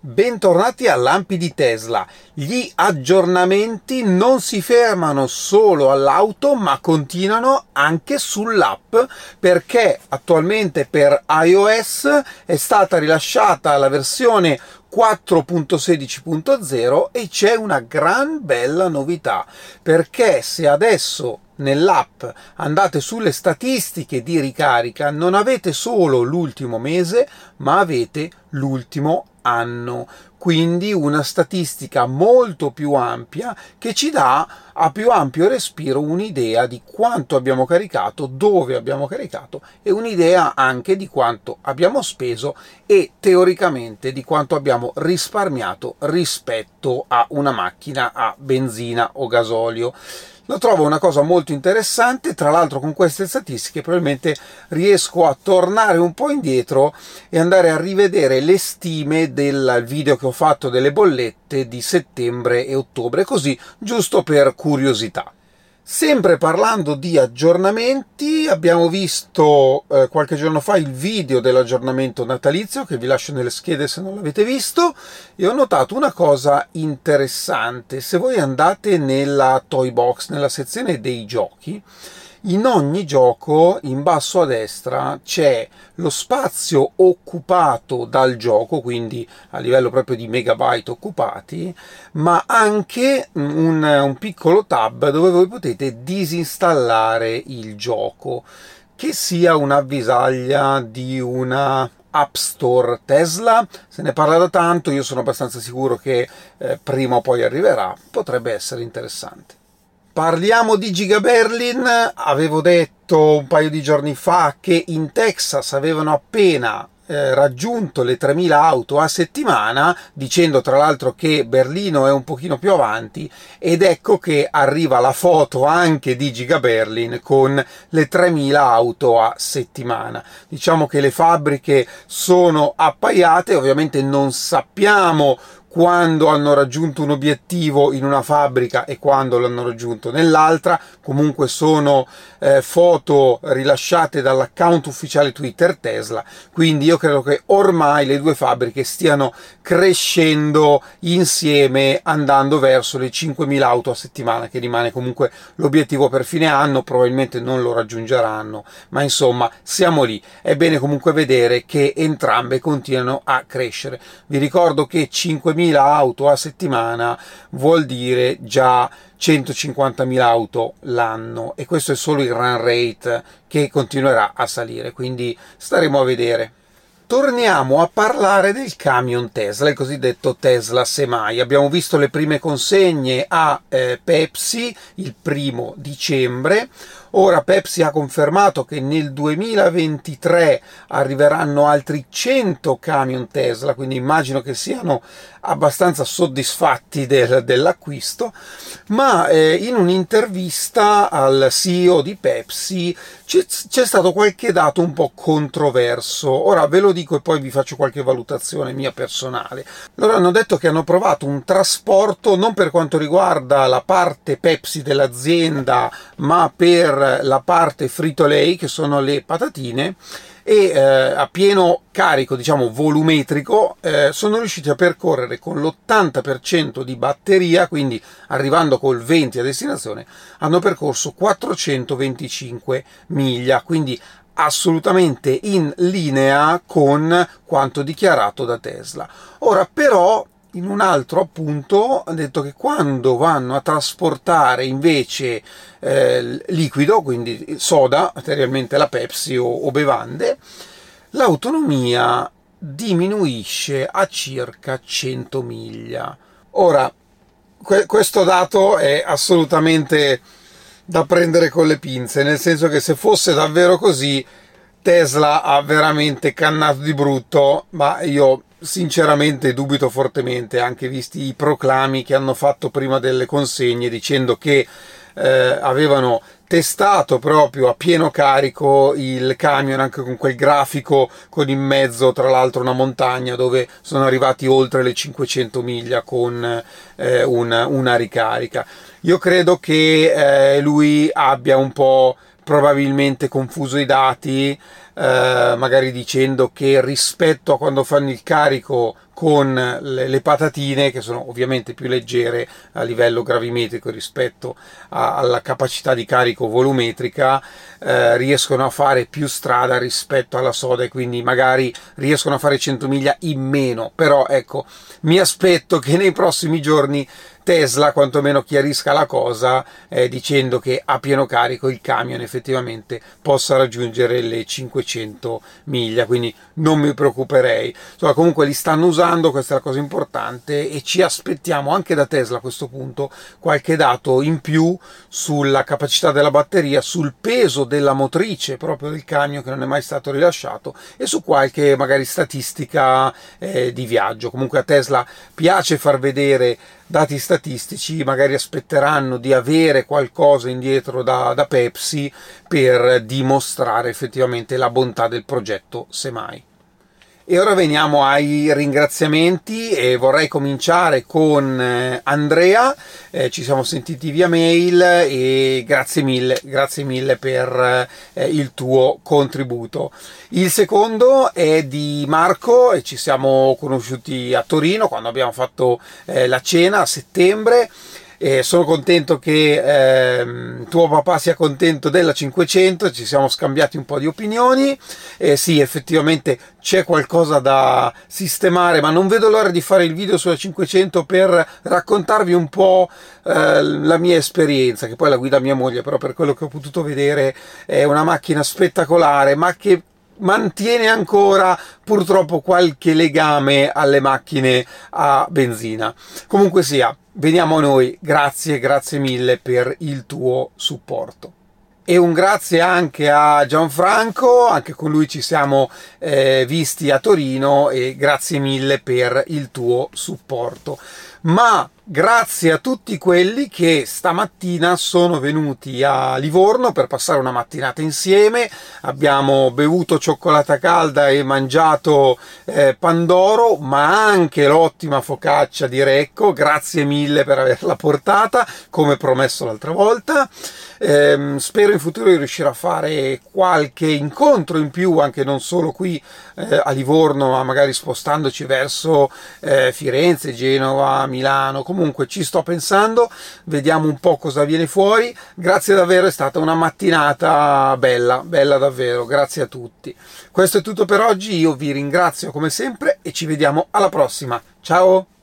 Bentornati a Lampi di Tesla. Gli aggiornamenti non si fermano solo all'auto, ma continuano anche sull'app perché attualmente per iOS è stata rilasciata la versione 4.16.0 e c'è una gran bella novità perché se adesso nell'app. Andate sulle statistiche di ricarica non avete solo l'ultimo mese ma avete l'ultimo anno quindi una statistica molto più ampia che ci dà a più ampio respiro un'idea di quanto abbiamo caricato, dove abbiamo caricato e un'idea anche di quanto abbiamo speso e teoricamente di quanto abbiamo risparmiato rispetto a una macchina a benzina o gasolio. Lo trovo una cosa molto interessante, tra l'altro con queste statistiche probabilmente riesco a tornare un po' indietro e andare a rivedere le stime del video che ho fatto delle bollette di settembre e ottobre, così giusto per curiosità. Sempre parlando di aggiornamenti, abbiamo visto eh, qualche giorno fa il video dell'aggiornamento natalizio che vi lascio nelle schede se non l'avete visto e ho notato una cosa interessante. Se voi andate nella toy box, nella sezione dei giochi, in ogni gioco in basso a destra c'è lo spazio occupato dal gioco, quindi a livello proprio di megabyte occupati, ma anche un, un piccolo tab dove voi potete disinstallare il gioco, che sia un'avvisaglia di una App Store Tesla, se ne parla da tanto, io sono abbastanza sicuro che eh, prima o poi arriverà, potrebbe essere interessante. Parliamo di Giga Berlin, avevo detto un paio di giorni fa che in Texas avevano appena eh, raggiunto le 3.000 auto a settimana, dicendo tra l'altro che Berlino è un pochino più avanti, ed ecco che arriva la foto anche di Giga Berlin con le 3.000 auto a settimana. Diciamo che le fabbriche sono appaiate, ovviamente non sappiamo quando hanno raggiunto un obiettivo in una fabbrica e quando l'hanno raggiunto nell'altra. Comunque sono eh, foto rilasciate dall'account ufficiale Twitter Tesla, quindi io credo che ormai le due fabbriche stiano crescendo insieme andando verso le 5.000 auto a settimana che rimane comunque l'obiettivo per fine anno, probabilmente non lo raggiungeranno, ma insomma siamo lì. È bene comunque vedere che entrambe continuano a crescere. Vi ricordo che 5.000 100.000 auto a settimana vuol dire già 150.000 auto l'anno e questo è solo il run rate che continuerà a salire, quindi staremo a vedere. Torniamo a parlare del camion Tesla, il cosiddetto Tesla Semai. Abbiamo visto le prime consegne a eh, Pepsi il primo dicembre. Ora Pepsi ha confermato che nel 2023 arriveranno altri 100 camion Tesla, quindi immagino che siano abbastanza soddisfatti del, dell'acquisto, ma eh, in un'intervista al CEO di Pepsi c'è, c'è, stato qualche dato un po' controverso. Ora ve lo dico e poi vi faccio qualche valutazione mia personale. Loro hanno detto che hanno provato un trasporto non per quanto riguarda la parte Pepsi dell'azienda, ma per la parte Frito Lay, che sono le patatine e eh, a pieno carico, diciamo volumetrico, eh, sono riusciti a percorrere con l'80% di batteria, quindi arrivando col 20 a destinazione, hanno percorso 425 miglia, quindi assolutamente in linea con quanto dichiarato da Tesla. Ora però in un altro appunto ha detto che quando vanno a trasportare invece eh, liquido, quindi soda, materialmente la Pepsi o, o bevande, l'autonomia diminuisce a circa 100 miglia. Ora, que- questo dato è assolutamente da prendere con le pinze, nel senso che se fosse davvero così Tesla ha veramente cannato di brutto, ma io sinceramente dubito fortemente, anche visti i proclami che hanno fatto prima delle consegne dicendo che eh, avevano testato proprio a pieno carico il camion anche con quel grafico con in mezzo tra l'altro una montagna dove sono arrivati oltre le 500 miglia con eh, una, una, ricarica. Io credo che eh, lui abbia un po' probabilmente confuso i dati, eh, magari dicendo che rispetto a quando fanno il carico con le, le, patatine che sono ovviamente più leggere a livello gravimetrico rispetto a, alla capacità di carico volumetrica eh, riescono a fare più strada rispetto alla soda e quindi magari riescono a fare 100 miglia in meno. Però ecco mi aspetto che nei prossimi giorni Tesla quantomeno chiarisca la cosa eh, dicendo che a pieno carico il camion effettivamente possa raggiungere le 500 miglia, quindi non mi preoccuperei. Insomma, comunque li stanno usando, questa è la cosa importante e ci aspettiamo anche da Tesla a questo punto qualche dato in più sulla capacità della batteria, sul peso della motrice proprio del camion che non è mai stato rilasciato e su qualche magari statistica eh, di viaggio. Comunque a Tesla piace far vedere dati statistici, magari aspetteranno di avere qualcosa indietro da, da Pepsi per dimostrare effettivamente la bontà del progetto, semmai. E ora veniamo ai ringraziamenti e vorrei cominciare con eh, Andrea, eh, ci siamo sentiti via mail e grazie mille, grazie mille per eh, il tuo contributo. Il secondo è di Marco e ci siamo conosciuti a Torino quando abbiamo fatto eh, la cena a settembre e sono contento che eh, tuo papà sia contento della 500, ci siamo scambiati un po' di opinioni. Eh, sì, effettivamente c'è qualcosa da sistemare, ma non vedo l'ora di fare il video sulla 500 per raccontarvi un po' eh, la mia esperienza, che poi la guida mia moglie, però per quello che ho potuto vedere è una macchina spettacolare, ma che mantiene ancora purtroppo qualche legame alle macchine a benzina. Comunque sia, veniamo a noi, grazie, grazie mille per il tuo supporto. E un grazie anche a Gianfranco, anche con lui ci siamo eh, visti a Torino e grazie mille per il tuo supporto. Ma grazie a tutti quelli che stamattina sono venuti a Livorno per passare una mattinata insieme. Abbiamo bevuto cioccolata calda e mangiato eh, pandoro, ma anche l'ottima focaccia di Recco. Grazie mille per averla portata, come promesso l'altra volta. Eh, spero in futuro di riuscire a fare qualche incontro in più, anche non solo qui eh, a Livorno, ma magari spostandoci verso eh, Firenze, Genova, Milano. Comunque comunque ci sto pensando, vediamo un po' cosa viene fuori. Grazie davvero, è stata una mattinata bella, bella davvero, grazie a tutti. Questo è tutto per oggi, io vi ringrazio come sempre e ci vediamo alla prossima. Ciao!